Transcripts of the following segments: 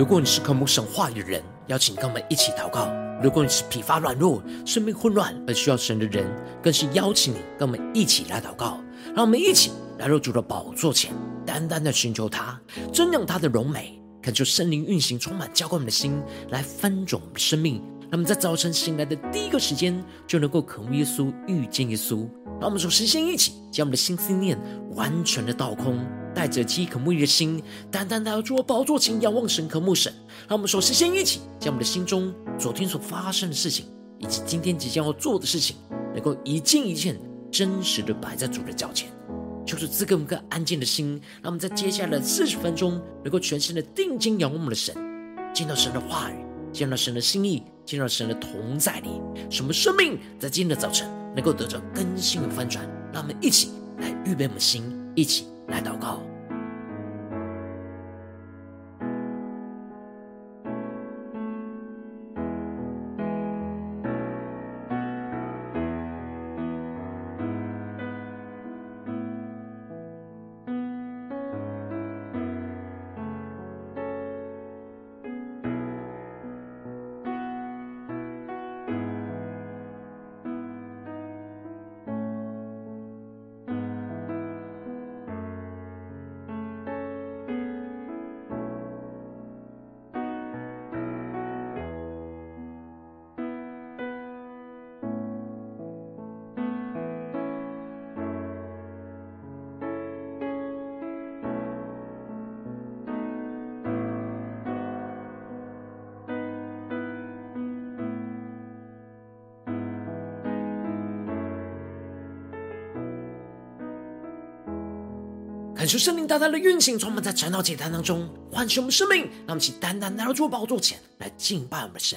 如果你是渴慕神话语的人，邀请跟我们一起祷告；如果你是疲乏软弱、生命混乱而需要神的人，更是邀请你跟我们一起来祷告。让我们一起来入主的宝座前，单单的寻求他，尊仰他的荣美，恳求圣灵运行，充满浇灌我们的心，来翻转我们的生命。让我们在早晨醒来的第一个时间，就能够渴慕耶稣、遇见耶稣。让我们首先先一起将我们的心思念完全的倒空。带着饥渴慕义的心，单单来到主的宝座前，仰望神，渴慕神。让我们首先先一起将我们的心中昨天所发生的事情，以及今天即将要做的事情，能够一件一件真实的摆在主的脚前，求主赐给我们一个安静的心。让我们在接下来的四十分钟，能够全心的定睛仰望我们的神，见到神的话语，见到神的心意，见到神的同在里，什么生命在今天的早晨能够得着更新的翻转。让我们一起来预备我们的心，一起。来祷告。求圣灵大大的运行，充满在晨祷祭坛当中，唤醒我们生命。让我们起单单来到主宝座前来敬拜我们的神。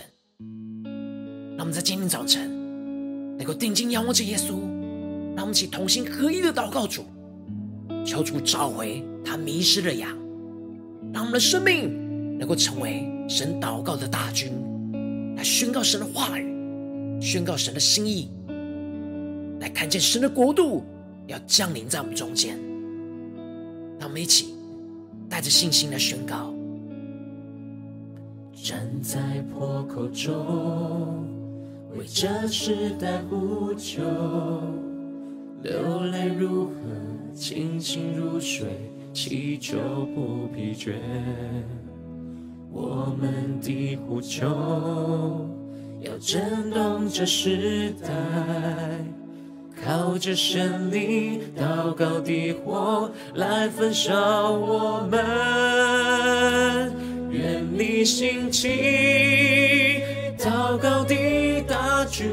让我们在今天早晨能够定睛仰望着耶稣，让我们起同心合一的祷告主，求主召回他迷失的羊，让我们的生命能够成为神祷告的大军，来宣告神的话语，宣告神的心意，来看见神的国度要降临在我们中间。让我们一起带着信心来宣告。站在破口中，为这时代呼求，流泪如河，清醒如水，祈求不疲倦。我们的呼求要震动这时代。靠着神灵祷告的火来焚烧我们，愿你兴起祷告的大军，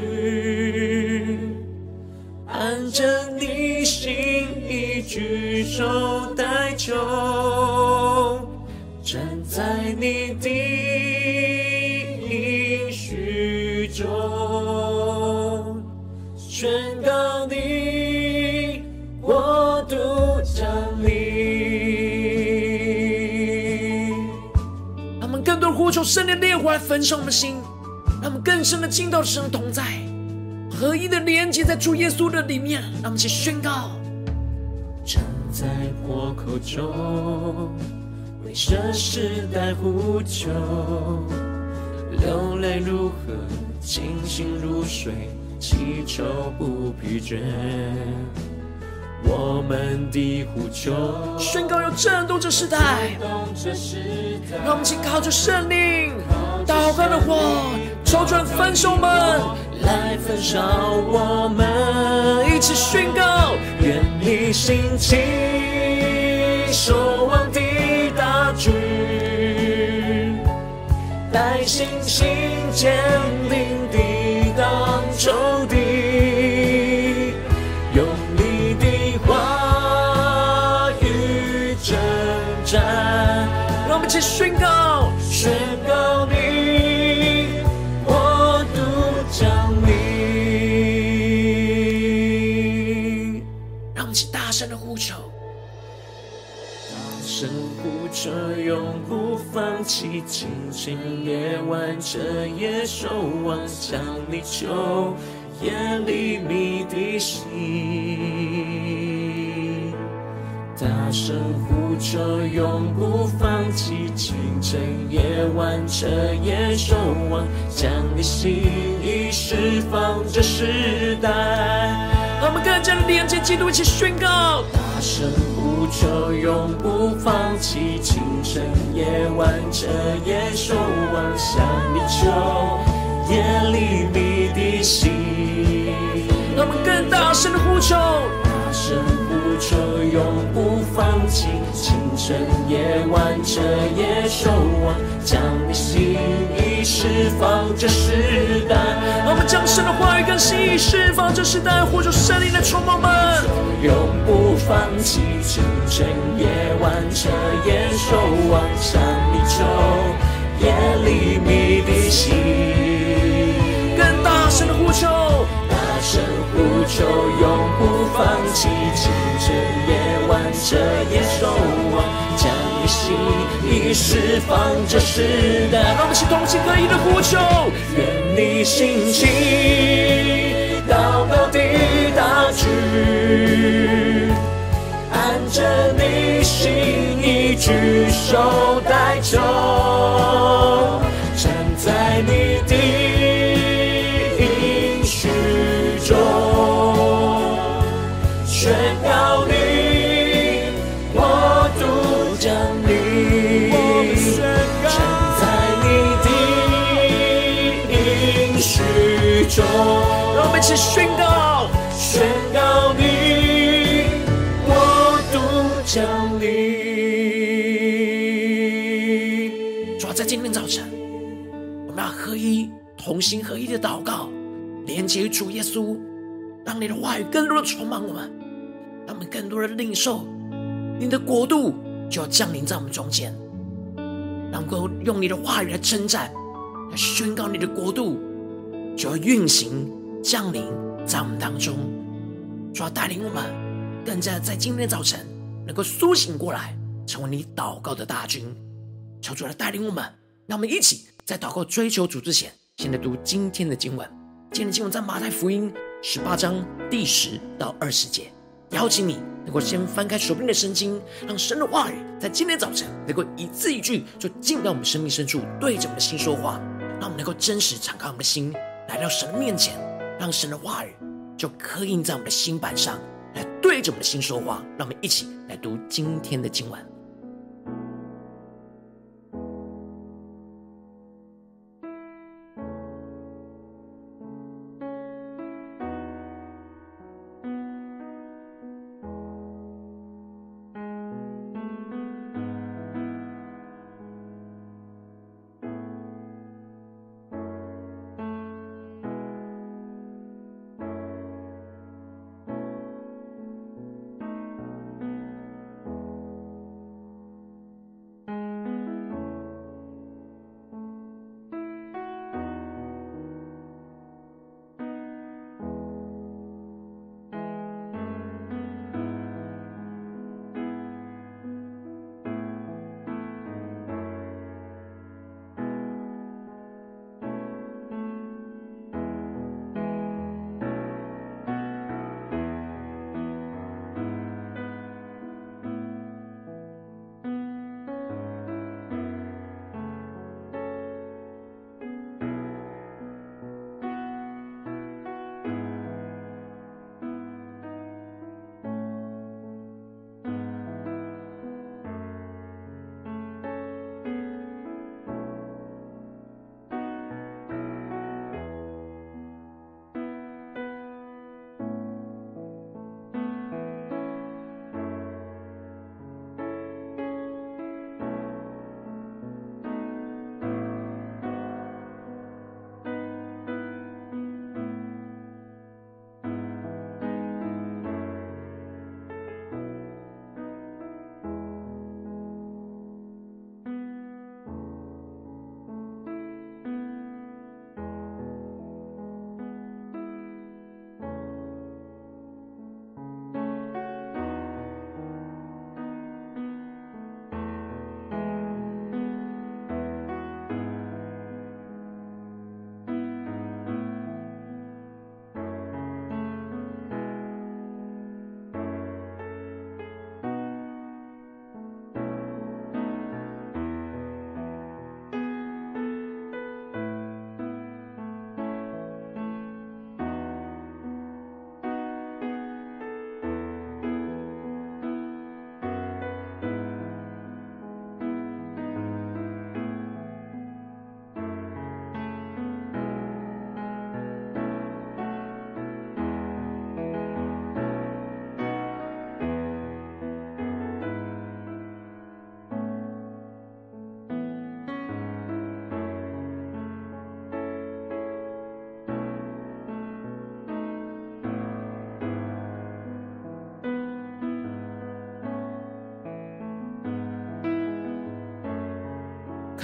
按着你心意举手代求，站在你的求圣灵的烈火来焚烧我们的心，让我们更深的进到神的同在，合一的连接在主耶稣的里面。让我们一起宣告：站在破口中，为这时代呼求，流泪如何，清心如水，祈求不疲倦。我们的呼求，宣告要震动这时代，让我们请靠着圣灵，祷告的火，抽转分手们，来焚烧我们，一起宣告，愿你兴起，守望的大军，带信心坚定抵挡仇敌。宣告，宣告你国度降临。让我们一起大声的呼求，大声呼求，永不放弃，清晨夜晚彻夜守望，向你求，眼里迷的心。大声呼求，永不放弃。清晨夜晚，彻夜守望，将你心意释放这世代。让我们更加的连接基督，一起宣告：大声呼求，永不放弃。清晨夜晚，彻夜守望，向你求，夜里迷的心。让我们更大声的呼求。大声呼求，永不放弃。清晨夜晚，彻夜守望，将你心意释放这时代。让我们将神的话语跟心意释放这时代，呼求圣灵的充满们。永不放弃。清晨夜晚，彻夜守望，向你求，夜里迷的心。更大声的呼求。大声呼求，永不放弃。清晨夜晚，彻夜守望，将你心意释放这世代。让我们一起同心合一的呼求，愿你心起，祷告的大军，按着你心意举手代求，站在你的。让我们一起宣告，宣告你国度降临。主要在今天早晨，我们要合一、同心合一的祷告，连接主耶稣，让你的话语更多的充满我们，让我们更多的领受你的国度就要降临在我们中间，能够用你的话语来称赞，来宣告你的国度。就要运行降临在我们当中，主要带领我们更加在今天早晨能够苏醒过来，成为你祷告的大军。求主来带领我们，让我们一起在祷告追求主之前，先来读今天的经文。今天的经文在马太福音十八章第十到二十节。邀请你能够先翻开手边的圣经，让神的话语在今天早晨能够一字一句就进到我们生命深处，对着我们的心说话，让我们能够真实敞开我们的心。来到神的面前，让神的话语就刻印在我们的心板上，来对着我们的心说话。让我们一起来读今天的经文。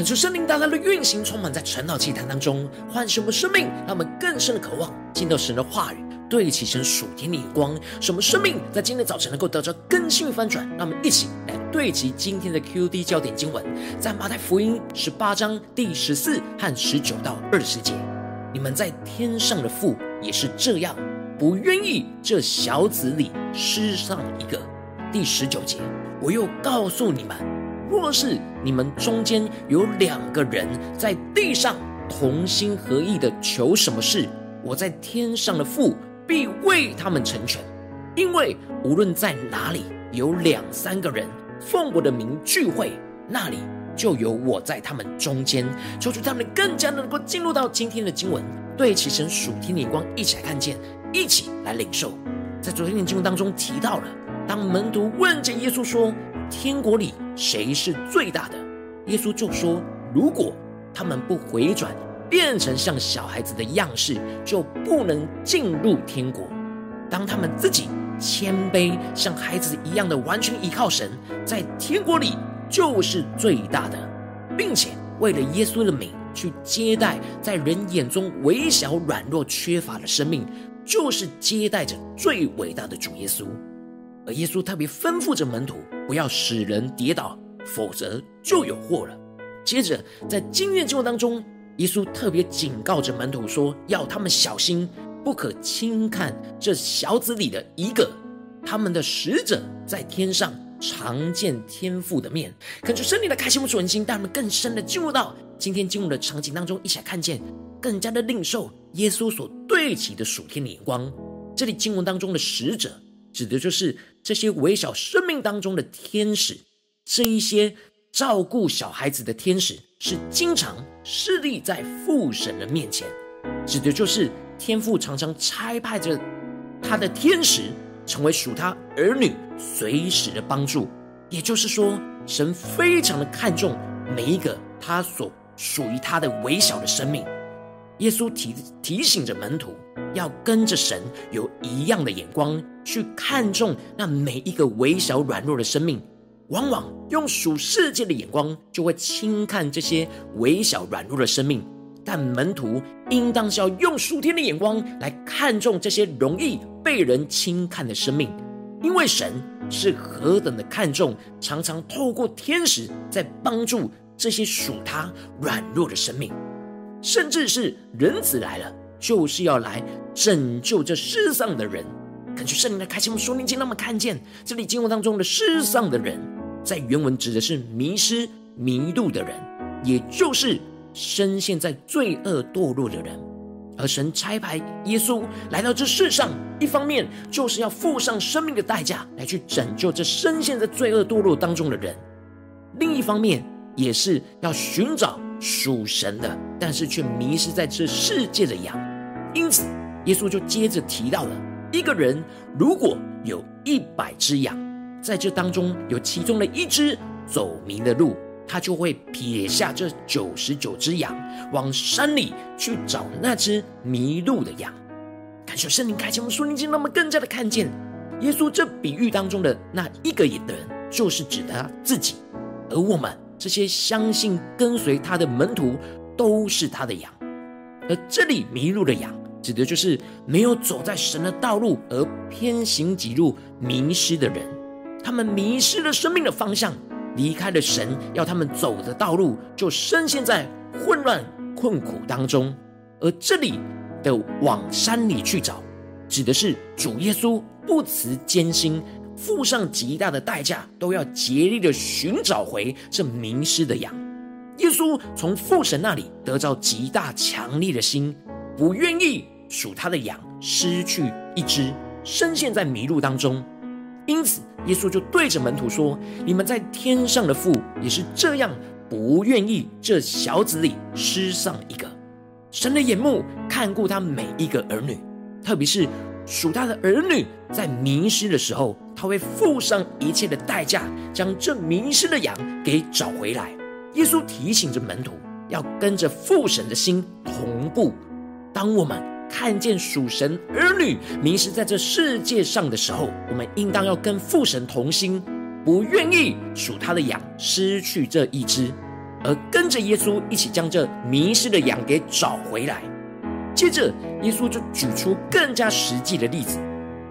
恳求圣灵大大的运行，充满在晨祷祭坛当中，唤醒我们生命，让我们更深的渴望进到神的话语，对齐神属天的眼光，使我们生命在今天早晨能够得着更新与翻转。让我们一起来对齐今天的 QD 焦点经文，在马太福音十八章第十四和十九到二十节。你们在天上的父也是这样，不愿意这小子里失丧一个。第十九节，我又告诉你们。若是你们中间有两个人在地上同心合意的求什么事，我在天上的父必为他们成全。因为无论在哪里有两三个人奉我的名聚会，那里就有我在他们中间。求主他们更加能够进入到今天的经文，对齐神属天的眼光，一起来看见，一起来领受。在昨天的经文当中提到了，当门徒问着耶稣说。天国里谁是最大的？耶稣就说：“如果他们不回转，变成像小孩子的样式，就不能进入天国。当他们自己谦卑，像孩子一样的完全依靠神，在天国里就是最大的，并且为了耶稣的名去接待在人眼中微小、软弱、缺乏的生命，就是接待着最伟大的主耶稣。”而耶稣特别吩咐着门徒，不要使人跌倒，否则就有祸了。接着，在今日经文当中，耶稣特别警告着门徒说，要他们小心，不可轻看这小子里的一个。他们的使者在天上常见天父的面。恳求圣灵的开启我们属灵心，带我们更深的进入到今天进入的场景当中，一起来看见，更加的领受耶稣所对齐的属天的眼光。这里经文当中的使者。指的就是这些微小生命当中的天使，这一些照顾小孩子的天使，是经常侍立在父神的面前。指的就是天父常常差派着他的天使，成为属他儿女随时的帮助。也就是说，神非常的看重每一个他所属于他的微小的生命。耶稣提提醒着门徒，要跟着神有一样的眼光去看重那每一个微小软弱的生命。往往用属世界的眼光，就会轻看这些微小软弱的生命。但门徒应当是要用属天的眼光来看重这些容易被人轻看的生命，因为神是何等的看重，常常透过天使在帮助这些属他软弱的生命。甚至是人子来了，就是要来拯救这世上的人。感谢圣灵的开启，我们属灵经，让我们看见这里经文当中的世上的人，在原文指的是迷失、迷路的人，也就是深陷在罪恶堕落的人。而神差派耶稣来到这世上，一方面就是要付上生命的代价，来去拯救这深陷在罪恶堕落当中的人；另一方面，也是要寻找。属神的，但是却迷失在这世界的羊。因此，耶稣就接着提到了一个人，如果有一百只羊，在这当中有其中的一只走迷了路，他就会撇下这九十九只羊，往山里去找那只迷路的羊。感谢圣灵开启我们属灵经，让我们更加的看见耶稣这比喻当中的那一个人，就是指的他自己，而我们。这些相信跟随他的门徒都是他的羊，而这里迷路的羊，指的就是没有走在神的道路而偏行己路迷失的人。他们迷失了生命的方向，离开了神要他们走的道路，就深陷在混乱困苦当中。而这里的往山里去找，指的是主耶稣不辞艰辛。付上极大的代价，都要竭力的寻找回这迷失的羊。耶稣从父神那里得到极大强烈的心，不愿意属他的羊失去一只，深陷在迷路当中。因此，耶稣就对着门徒说：“你们在天上的父也是这样，不愿意这小子里失丧一个。神的眼目看顾他每一个儿女，特别是。”属他的儿女在迷失的时候，他会付上一切的代价，将这迷失的羊给找回来。耶稣提醒着门徒，要跟着父神的心同步。当我们看见属神儿女迷失在这世界上的时候，我们应当要跟父神同心，不愿意属他的羊失去这一只。而跟着耶稣一起将这迷失的羊给找回来。接着，耶稣就举出更加实际的例子，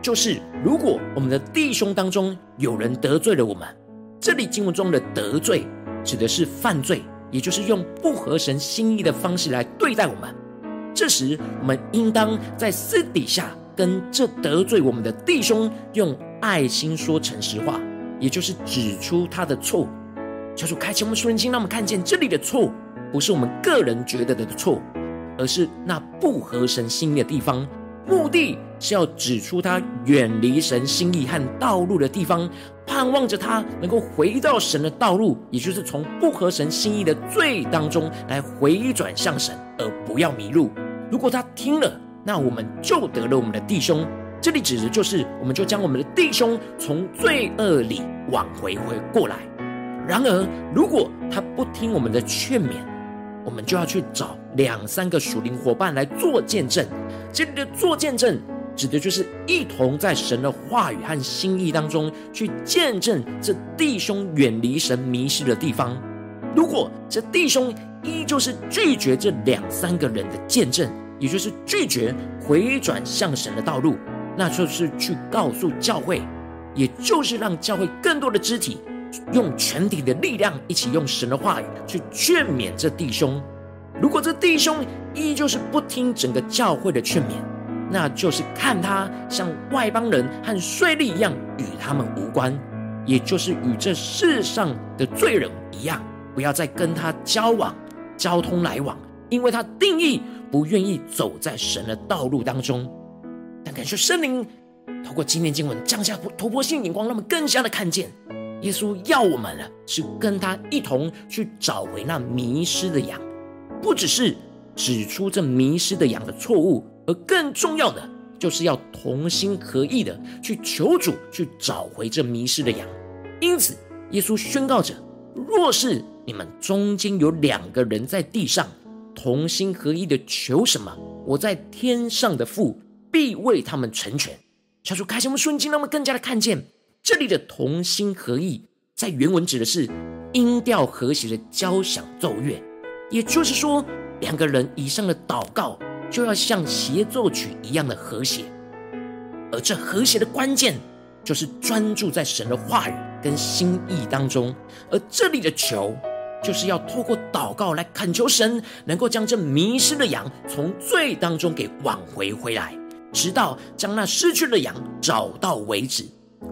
就是如果我们的弟兄当中有人得罪了我们，这里经文中的得罪指的是犯罪，也就是用不合神心意的方式来对待我们。这时，我们应当在私底下跟这得罪我们的弟兄用爱心说诚实话，也就是指出他的错。求主开启我们属灵心，让我们看见这里的错不是我们个人觉得的错，而是那不合神心意的地方。目的是要指出他远离神心意和道路的地方，盼望着他能够回到神的道路，也就是从不合神心意的罪当中来回转向神，而不要迷路。如果他听了，那我们就得了我们的弟兄。这里指的就是，我们就将我们的弟兄从罪恶里挽回回过来。然而，如果他不听我们的劝勉，我们就要去找两三个属灵伙伴来做见证。这里的做见证，指的就是一同在神的话语和心意当中去见证这弟兄远离神迷失的地方。如果这弟兄依旧是拒绝这两三个人的见证，也就是拒绝回转向神的道路，那就是去告诉教会，也就是让教会更多的肢体用全体的力量，一起用神的话语去劝勉这弟兄。如果这弟兄依旧是不听整个教会的劝勉，那就是看他像外邦人和税吏一样，与他们无关，也就是与这世上的罪人一样，不要再跟他交往、交通来往，因为他定义。不愿意走在神的道路当中，但感谢圣灵透过今天经文降下突破性眼光，让我们更加的看见耶稣要我们呢，是跟他一同去找回那迷失的羊，不只是指出这迷失的羊的错误，而更重要的就是要同心合意的去求主去找回这迷失的羊。因此，耶稣宣告着：若是你们中间有两个人在地上，同心合意的求什么，我在天上的父必为他们成全。小主开启我们瞬间，让我们更加的看见这里的同心合意，在原文指的是音调和谐的交响奏乐，也就是说，两个人以上的祷告就要像协奏曲一样的和谐。而这和谐的关键，就是专注在神的话语跟心意当中。而这里的求。就是要透过祷告来恳求神，能够将这迷失的羊从罪当中给挽回回来，直到将那失去的羊找到为止。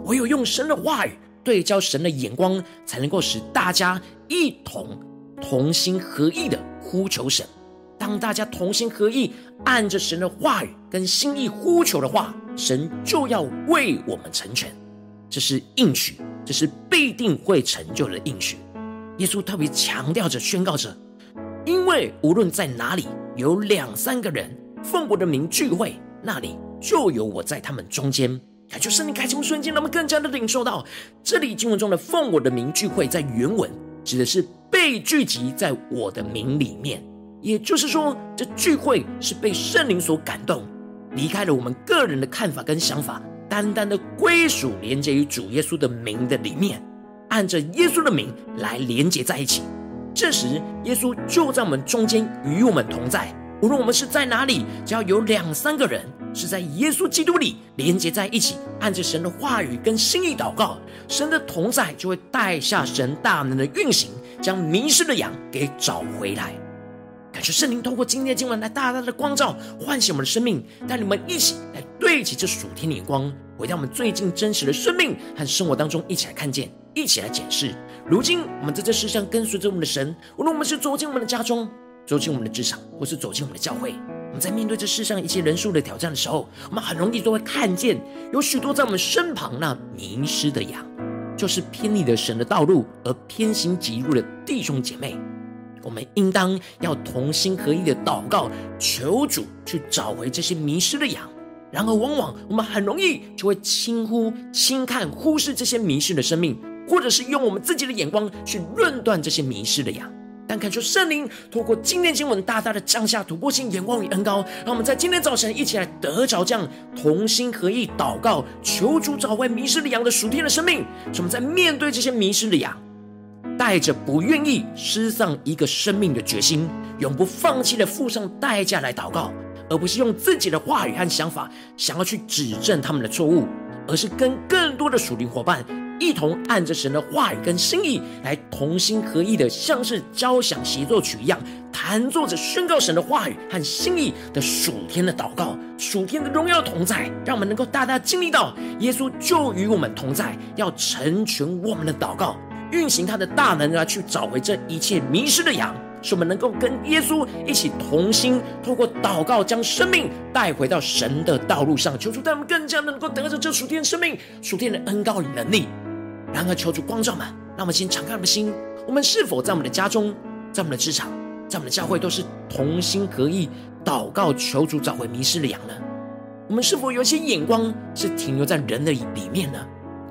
唯有用神的话语对焦神的眼光，才能够使大家一同同心合意的呼求神。当大家同心合意，按着神的话语跟心意呼求的话，神就要为我们成全。这是应许，这是必定会成就的应许。耶稣特别强调着、宣告着，因为无论在哪里有两三个人奉我的名聚会，那里就有我在他们中间。感谢圣灵开启瞬间，让我们更加的领受到，这里经文中的奉我的名聚会，在原文指的是被聚集在我的名里面。也就是说，这聚会是被圣灵所感动，离开了我们个人的看法跟想法，单单的归属连接于主耶稣的名的里面。按着耶稣的名来连接在一起，这时耶稣就在我们中间与我们同在。无论我们是在哪里，只要有两三个人是在耶稣基督里连接在一起，按着神的话语跟心意祷告，神的同在就会带下神大能的运行，将迷失的羊给找回来。感谢圣灵透过今天的经文来大大的光照，唤醒我们的生命，带你们一起来对齐这属天的眼光，回到我们最近真实的生命和生活当中，一起来看见。一起来检视，如今我们在这世上跟随着我们的神，无论我们是走进我们的家中，走进我们的职场，或是走进我们的教会，我们在面对这世上一些人数的挑战的时候，我们很容易都会看见有许多在我们身旁那迷失的羊，就是偏离了神的道路而偏行极路的弟兄姐妹。我们应当要同心合一的祷告，求主去找回这些迷失的羊。然而，往往我们很容易就会轻忽、轻看、忽视这些迷失的生命。或者是用我们自己的眼光去论断这些迷失的羊，但恳求圣灵透过今天经文大大的降下突破性眼光与恩膏，让我们在今天早晨一起来得着这样同心合意祷告，求主找回迷失的羊的属天的生命。使我们在面对这些迷失的羊，带着不愿意失丧一个生命的决心，永不放弃的付上代价来祷告，而不是用自己的话语和想法想要去指正他们的错误，而是跟更多的属灵伙伴一同按着神的话语跟心意来同心合意的，像是交响协奏曲一样，弹奏着宣告神的话语和心意的属天的祷告，属天的荣耀同在，让我们能够大大经历到耶稣就与我们同在，要成全我们的祷告。运行他的大能啊，去找回这一切迷失的羊，使我们能够跟耶稣一起同心，透过祷告将生命带回到神的道路上。求主带我们更加能够得着这属天的生命、属天的恩膏与能力。然而，求主光照们，让我们先敞开我们的心。我们是否在我们的家中、在我们的职场、在我们的教会，都是同心合意祷告，求主找回迷失的羊呢？我们是否有一些眼光是停留在人的里面呢？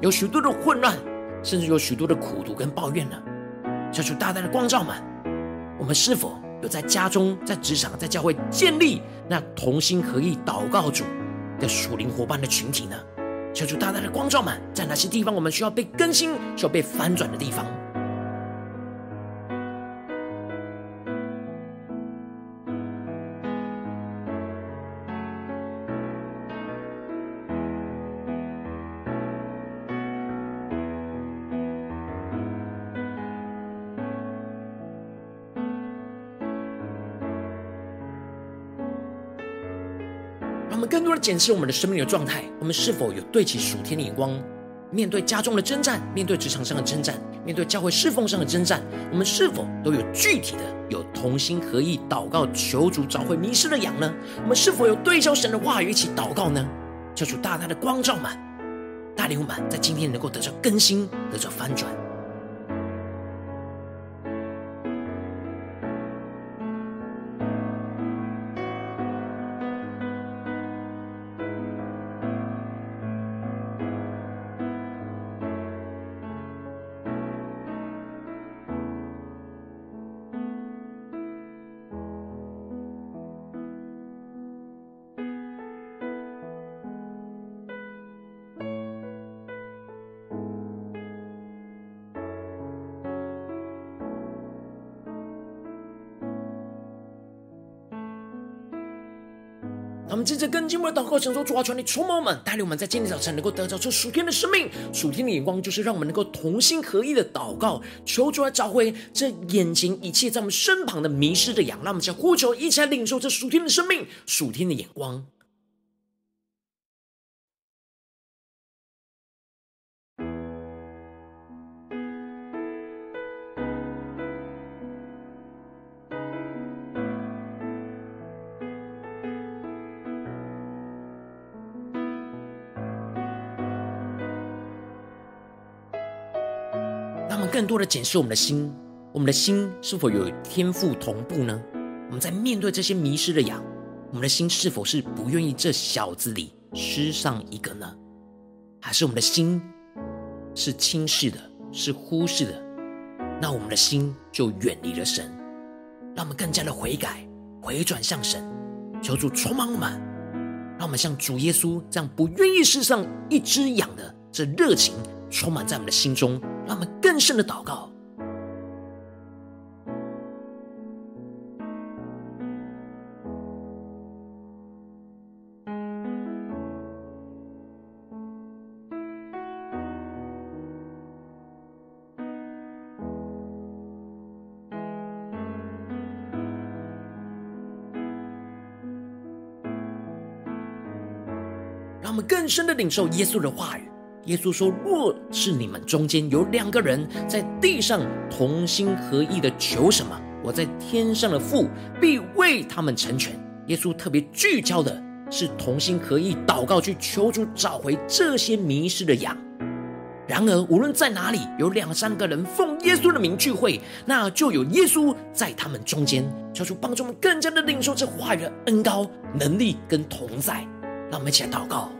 有许多的混乱。甚至有许多的苦毒跟抱怨呢，求主大大的光照们，我们是否有在家中、在职场、在教会建立那同心合意祷告主的属灵伙伴的群体呢？求主大大的光照们，在哪些地方我们需要被更新、需要被翻转的地方？更多的检视我们的生命的状态，我们是否有对齐属天的眼光？面对家中的征战，面对职场上的征战，面对教会侍奉上的征战，我们是否都有具体的、有同心合意祷告，求主找回迷失的羊呢？我们是否有对照神的话语一起祷告呢？求主大大的光照们，带领我们在今天能够得着更新，得着翻转。跟进我们的祷告，神说：主啊，求你充满我们，带领我们在今天早晨能够得着这属天的生命、属天的眼光，就是让我们能够同心合一的祷告，求主来找回这眼前一切在我们身旁的迷失的羊，让我们将呼求，一起来领受这属天的生命、属天的眼光。更多的检视我们的心，我们的心是否有天赋同步呢？我们在面对这些迷失的羊，我们的心是否是不愿意这小子里失上一个呢？还是我们的心是轻视的，是忽视的？那我们的心就远离了神。让我们更加的悔改，回转向神，求主充满我们，让我们像主耶稣这样不愿意失上一只羊的这热情，充满在我们的心中。让我们更深的祷告，让我们更深的领受耶稣的话语。耶稣说：“若是你们中间有两个人在地上同心合意的求什么，我在天上的父必为他们成全。”耶稣特别聚焦的是同心合意祷告，去求主找回这些迷失的羊。然而，无论在哪里有两三个人奉耶稣的名聚会，那就有耶稣在他们中间。求主帮助我们更加的领受这话语的恩膏、能力跟同在。让我们一起来祷告。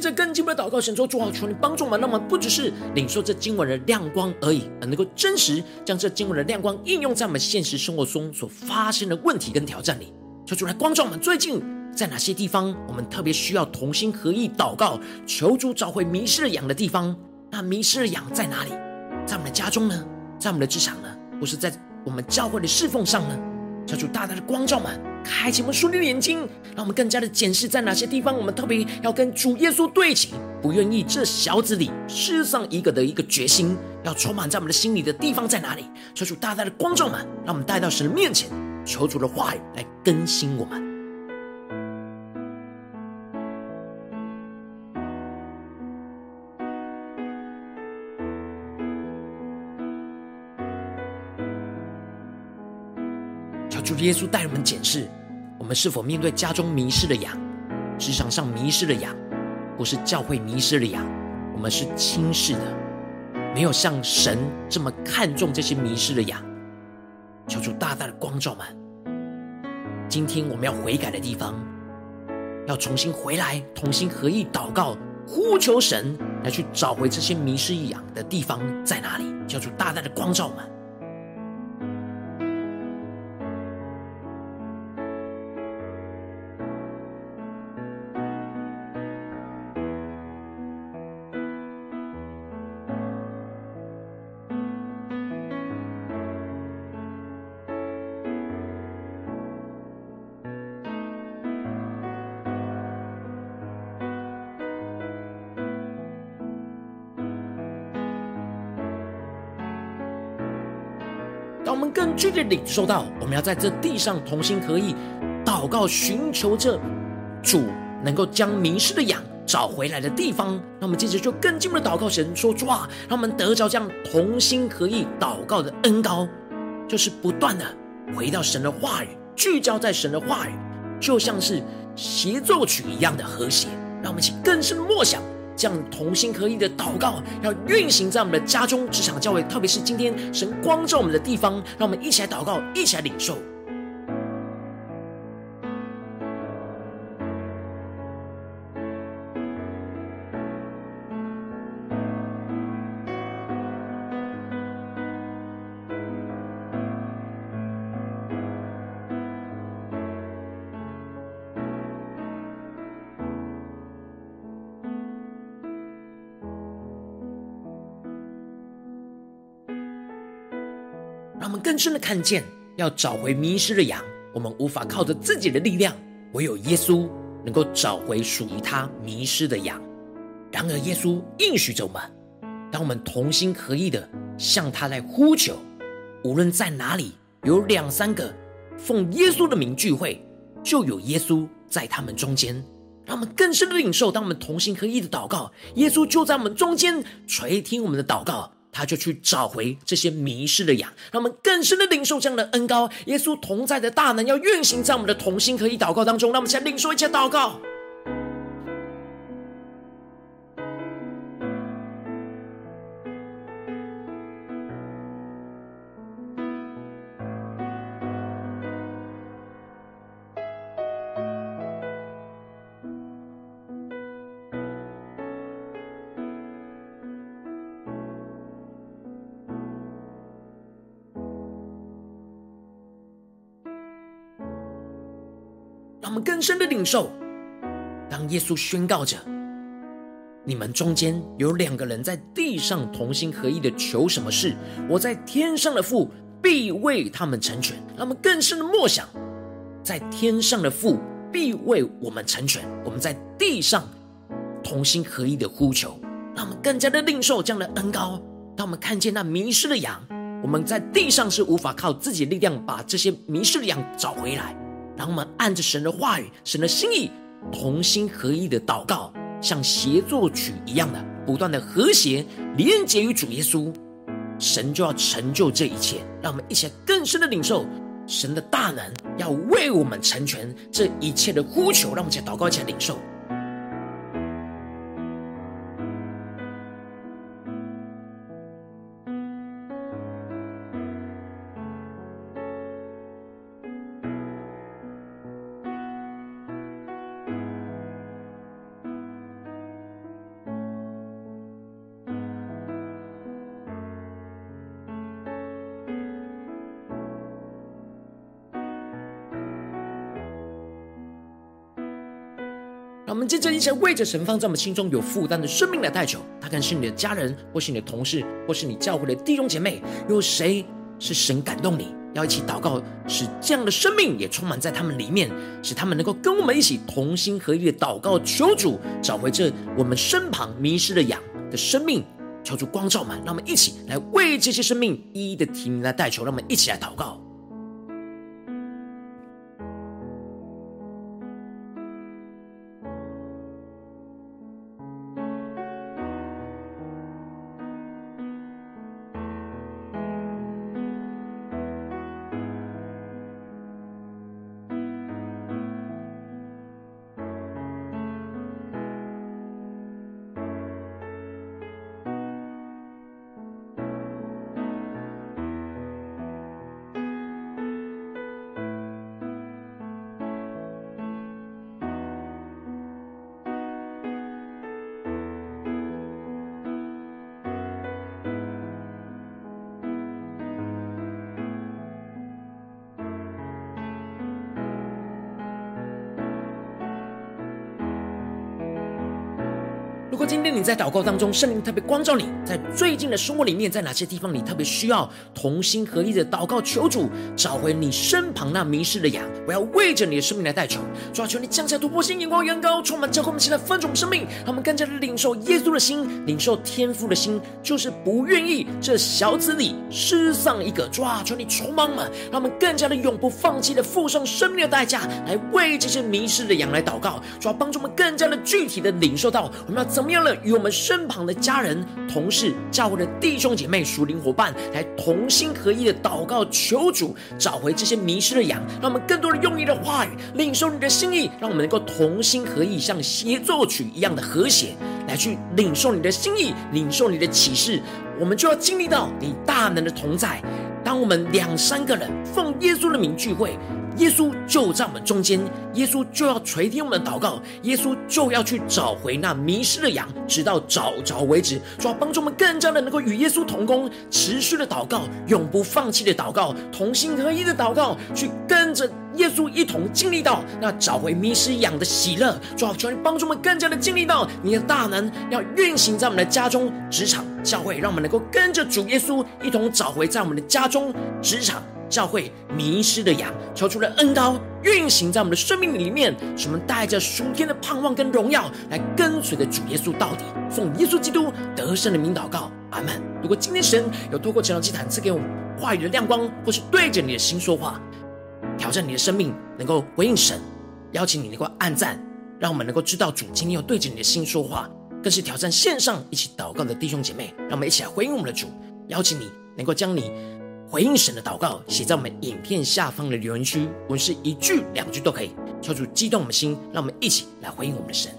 着更进一步的祷告，神说：主啊，求你帮助我们，那么不只是领受这经文的亮光而已，而能够真实将这经文的亮光应用在我们现实生活中所发生的问题跟挑战里。求主来光照我们，最近在哪些地方，我们特别需要同心合意祷告，求主找回迷失了羊的地方。那迷失的羊在哪里？在我们的家中呢？在我们的职场呢？或是在我们教会的侍奉上呢？求主大大的光照们，开启我们属灵的眼睛，让我们更加的检视在哪些地方，我们特别要跟主耶稣对齐，不愿意这小子里失丧一个的一个决心，要充满在我们的心里的地方在哪里？求主大大的光照们，让我们带到神的面前，求主的话语来更新我们。耶稣带我们检视，我们是否面对家中迷失的羊，职场上迷失的羊，或是教会迷失的羊，我们是轻视的，没有像神这么看重这些迷失的羊。求主大大的光照们，今天我们要悔改的地方，要重新回来，同心合意祷告，呼求神来去找回这些迷失羊的地方在哪里？求主大大的光照们。让我们更具体的领受到，我们要在这地上同心合意祷告，寻求着主能够将迷失的羊找回来的地方。那我们接着就更进一步的祷告神说：主啊，让我们得着这样同心合意祷告的恩膏，就是不断的回到神的话语，聚焦在神的话语，就像是协奏曲一样的和谐。让我们一起更深的默想。这样同心合意的祷告，要运行在我们的家中、职场、教会，特别是今天神光照我们的地方，让我们一起来祷告，一起来领受。深的看见，要找回迷失的羊，我们无法靠着自己的力量，唯有耶稣能够找回属于他迷失的羊。然而，耶稣应许着我们，当我们同心合意的向他来呼求，无论在哪里有两三个奉耶稣的名聚会，就有耶稣在他们中间。让我们更深的领受，当我们同心合意的祷告，耶稣就在我们中间垂听我们的祷告。他就去找回这些迷失的羊，让我们更深的领受这样的恩膏。耶稣同在的大能要运行在我们的同心合一祷告当中，让我们先领受一切祷告。更深的领受，当耶稣宣告着：“你们中间有两个人在地上同心合意的求什么事，我在天上的父必为他们成全。”让我们更深的默想，在天上的父必为我们成全。我们在地上同心合意的呼求，让我们更加的领受这样的恩膏。当我们看见那迷失的羊，我们在地上是无法靠自己力量把这些迷失的羊找回来。让我们按着神的话语、神的心意，同心合意的祷告，像协作曲一样的不断的和谐连接于主耶稣，神就要成就这一切。让我们一起更深的领受神的大能，要为我们成全这一切的呼求。让我们一起祷告，一起领受。这一起来为着神放在我们心中有负担的生命来代求。他可能是你的家人，或是你的同事，或是你教会的弟兄姐妹。有谁是神感动你，要一起祷告，使这样的生命也充满在他们里面，使他们能够跟我们一起同心合意的祷告，求主找回这我们身旁迷失的羊的生命。求主光照满，让我们一起来为这些生命一一的提名来代求，让我们一起来祷告。如果今天你在祷告当中，圣灵特别光照你，在最近的生活里面，在哪些地方你特别需要同心合意的祷告，求主找回你身旁那迷失的羊。我要为着你的生命来代求，主啊，求你降下突破性眼光，远高，充满教会我们现在分种生命，让我们更加的领受耶稣的心，领受天父的心，就是不愿意这小子里失丧一个。主啊，求你充满们，让我们更加的永不放弃的付上生命的代价，来为这些迷失的羊来祷告。主要，帮助我们更加的具体的领受到我们要怎么。样了，与我们身旁的家人、同事、教会的弟兄姐妹、属灵伙伴，来同心合一的祷告，求主找回这些迷失的羊，让我们更多的用你的话语，领受你的心意，让我们能够同心合意，像协奏曲一样的和谐，来去领受你的心意，领受你的启示，我们就要经历到你大能的同在。当我们两三个人奉耶稣的名聚会。耶稣就在我们中间，耶稣就要垂听我们的祷告，耶稣就要去找回那迷失的羊，直到找着为止。主要帮助我们更加的能够与耶稣同工，持续的祷告，永不放弃的祷告，同心合一的祷告，去跟着耶稣一同经历到那找回迷失羊的喜乐。主要求你帮助我们更加的经历到你的大能，要运行在我们的家中、职场、教会，让我们能够跟着主耶稣一同找回在我们的家中、职场。教会迷失的羊，求出了恩膏运行在我们的生命里面，使我们带着属天的盼望跟荣耀来跟随着主耶稣到底。奉耶稣基督得胜的名祷告，阿门。如果今天神有透过晨祷祭坛赐给我们话语的亮光，或是对着你的心说话，挑战你的生命，能够回应神，邀请你能够按赞，让我们能够知道主今天有对着你的心说话，更是挑战线上一起祷告的弟兄姐妹，让我们一起来回应我们的主，邀请你能够将你。回应神的祷告，写在我们影片下方的留言区，无论是一句两句都可以，敲出激动我们的心，让我们一起来回应我们的神。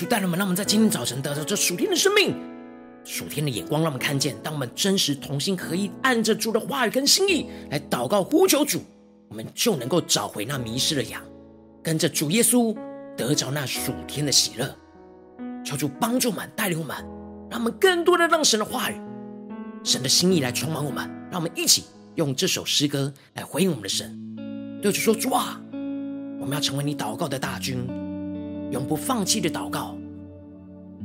主带领我们，让我们在今天早晨得到这属天的生命、属天的眼光，让我们看见，当我们真实同心合一，按着主的话语跟心意来祷告呼求主，我们就能够找回那迷失的羊，跟着主耶稣得着那属天的喜乐。求主帮助我们，带领我们，让我们更多的让神的话语、神的心意来充满我们。让我们一起用这首诗歌来回应我们的神，对主说：主啊，我们要成为你祷告的大军。永不放弃的祷告，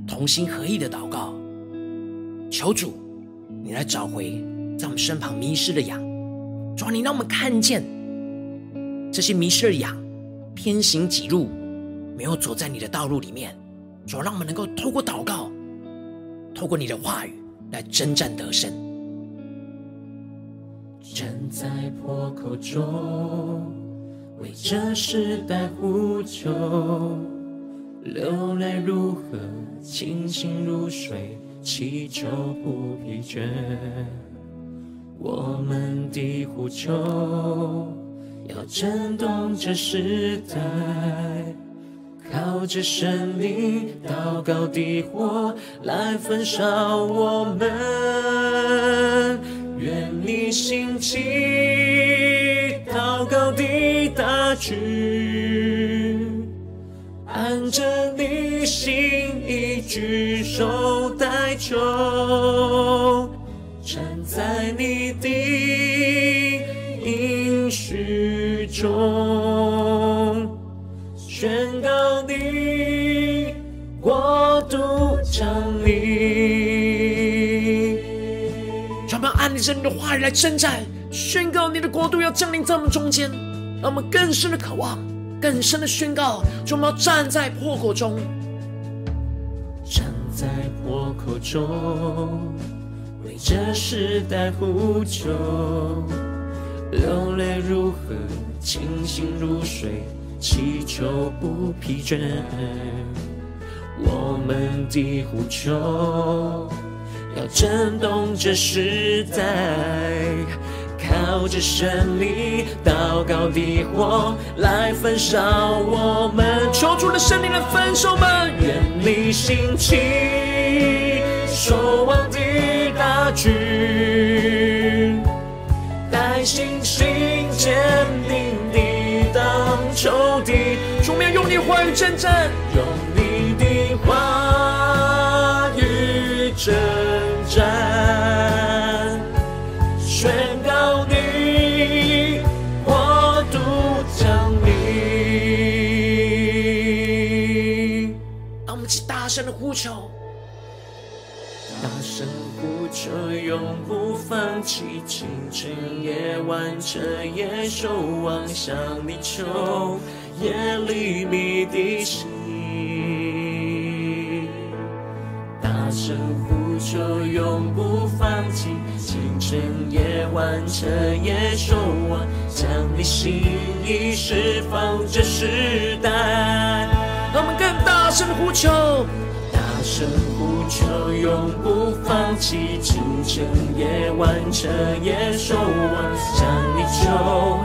同心合意的祷告，求主，你来找回在我们身旁迷失的羊。主啊，你让我们看见这些迷失的羊偏行己路，没有走在你的道路里面。主啊，让我们能够透过祷告，透过你的话语来征战得胜。站在破口中，为这时代呼求。流泪如河，清醒如水，祈求不疲倦。我们的呼求要震动这时代，靠着神灵祷告的火来焚烧我们。愿你兴起祷告的大军，按着你心意举手代求。站在你的应许中，宣告你国度降临。让我们按着你的话语来征战，宣告你的国度要降临在我们中间，让我们更深的渴望，更深的宣告，就我们要站在破口中，站在破口中。为这时代呼求，流泪如河，清醒如水，祈求不疲倦。我们的呼求要震动这时代，靠着神灵祷告的火来焚烧我们。求主的圣灵来焚烧我们，愿你兴起，守望的大军，带信心坚定地当仇敌。主，我们要用你话语征战，用你的话语征声的呼求。大声呼求，永不放弃，清晨夜晚彻夜守望，向你求耶利米的心。大声呼求，永不放弃，清晨夜晚彻夜守望，将你心意释放这时代。大声呼求。大声呼求，永不放弃，清晨夜晚彻夜守望，向你求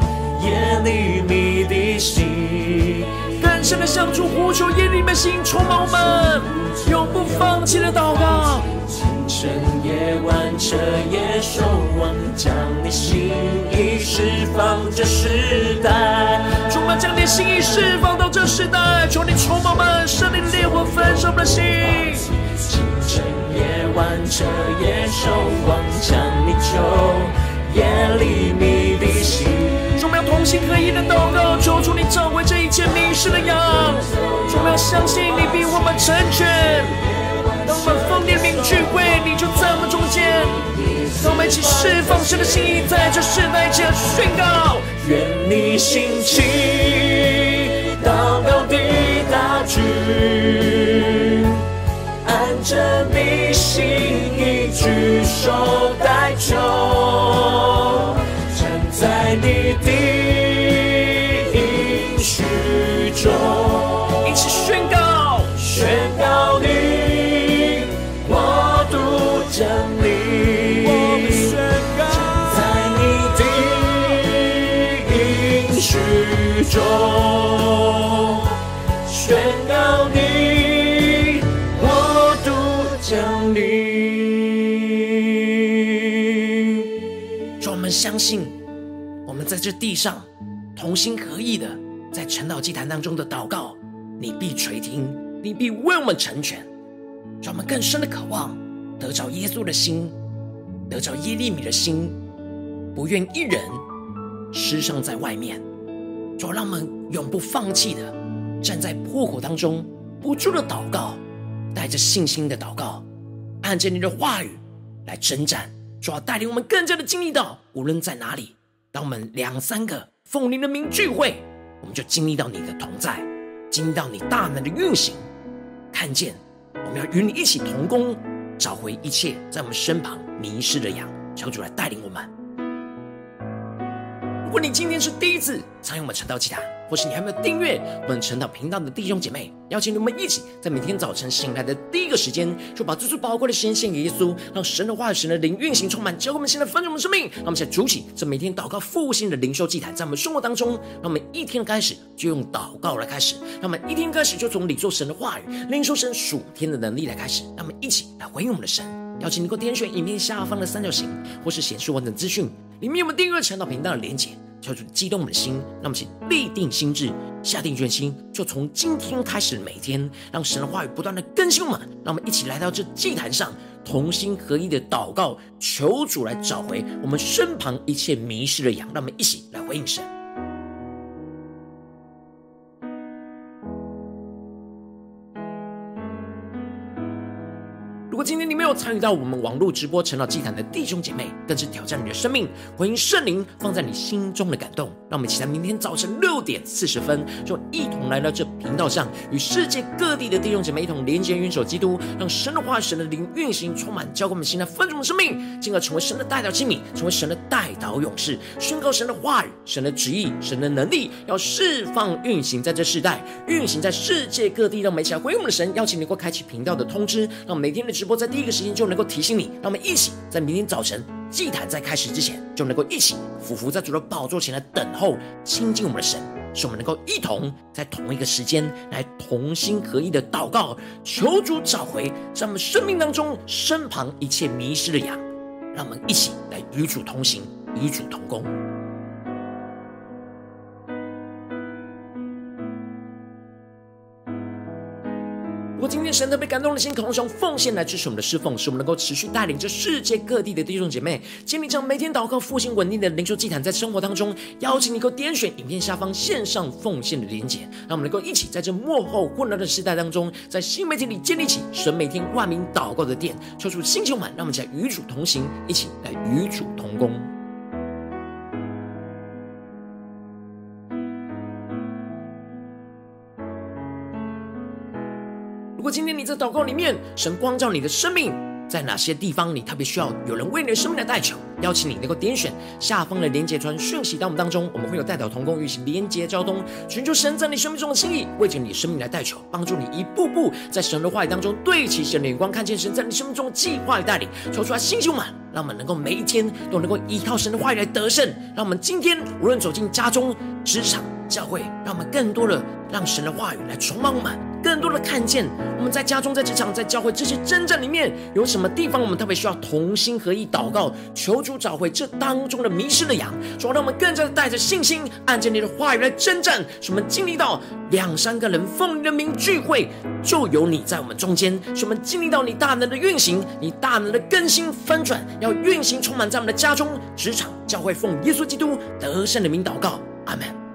耶利米的心，更深的向主呼求，耶利米的心充满我们，永不放弃的祷告。清晨夜晚彻夜守望，将你心意释放这时代，将你心意释放到这时代，求你充满我们，圣灵的烈火焚烧我们的心。清晨夜晚彻夜守望，向你求耶利米的心。我们要同心合一的祷告，求主你召回这一切迷失的羊。我们要相信你必为我们成全。当我们奉你的名聚会，你就在我们中间。让我们一起释放神的心意，在这世代间宣告。愿你兴起，祷告的大军，按着你心意举手这地上同心合意的在晨祷祭坛当中的祷告，你必垂听，你必为我们成全。让我们更深的渴望得着耶稣的心，得着耶利米的心，不愿一人失丧在外面。主，让我们永不放弃的站在破口当中，不住的祷告，带着信心的祷告，按着你的话语来征战。主要带领我们更加的经历到，无论在哪里，当我们两三个奉灵的名聚会，我们就经历到你的同在，经历到你大能的运行，看见我们要与你一起同工，找回一切在我们身旁迷失的羊。求主来带领我们。如果你今天是第一次参与我们晨道祭坛，或是你还没有订阅我们晨祷频道的弟兄姐妹，邀请你们一起在每天早晨醒来的第一个时间，就把最最宝贵的时间献给耶稣，让神的话语、神的灵运行充满，教会我们现在丰盛我们生命。让我们现在筑起这每天祷告复兴的灵修祭坛，在我们生活当中，让我们一天开始就用祷告来开始，让我们一天开始就从领受神的话语、领受神属天的能力来开始，让我们一起来回应我们的神。邀请你给我点选影片下方的三角形，或是显示完整资讯里面有没有订阅晨祷频道的连结。求主激动我们的心，让我们请立定心智，下定决心，就从今天开始，每天让神的话语不断的更新我们。让我们一起来到这祭坛上，同心合一的祷告，求主来找回我们身旁一切迷失的羊。让我们一起来回应神。如果今天你没有参与到我们网络直播成了祭坛的弟兄姐妹，更是挑战你的生命，回应圣灵放在你心中的感动。让我们期待明天早晨六点四十分，就一同来到这频道上，与世界各地的弟兄姐妹一同连接、元首基督，让神的话语、神的灵运行充满，教灌我们现在丰盛的生命，进而成为神的代表器皿，成为神的代祷勇士，宣告神的话语、神的旨意、神的能力，要释放运行在这世代，运行在世界各地。让每起来回应我们的神，邀请你能够开启频道的通知，让每天的直播。在第一个时间就能够提醒你，让我们一起在明天早晨祭坛在开始之前，就能够一起俯伏在主的宝座前来等候亲近我们的神，使我们能够一同在同一个时间来同心合一的祷告，求主找回在我们生命当中身旁一切迷失的羊，让我们一起来与主同行，与主同工。如果今天神特别感动的心，渴望用奉献来支持我们的侍奉，使我们能够持续带领着世界各地的弟兄姐妹，建立这样每天祷告复兴稳定的灵修祭坛，在生活当中，邀请你能够点选影片下方线上奉献的连结，让我们能够一起在这幕后混乱的时代当中，在新媒体里建立起神每天万名祷告的殿，抽出星球满，让我们在与主同行，一起来与主同工。祷告里面，神光照你的生命，在哪些地方你特别需要有人为你的生命来代求？邀请你能够点选下方的连结传讯息到我们当中，我们会有代表同工与其连结交通，寻求神在你生命中的心意，为着你生命来代求，帮助你一步步在神的话语当中对齐神的眼光，看见神在你生命中的计划与带领，求出来星球满，让我们能够每一天都能够依靠神的话语来得胜。让我们今天无论走进家中、职场、教会，让我们更多的让神的话语来充满我们。更多的看见我们在家中、在职场、在教会这些征战里面，有什么地方我们特别需要同心合意祷告，求主找回这当中的迷失的羊，说让我们更加的带着信心，按着你的话语来征战。使我们经历到两三个人奉你的名聚会，就有你在我们中间。使我们经历到你大能的运行，你大能的更新翻转，要运行充满在我们的家中、职场、教会，奉耶稣基督得胜的名祷告，阿门。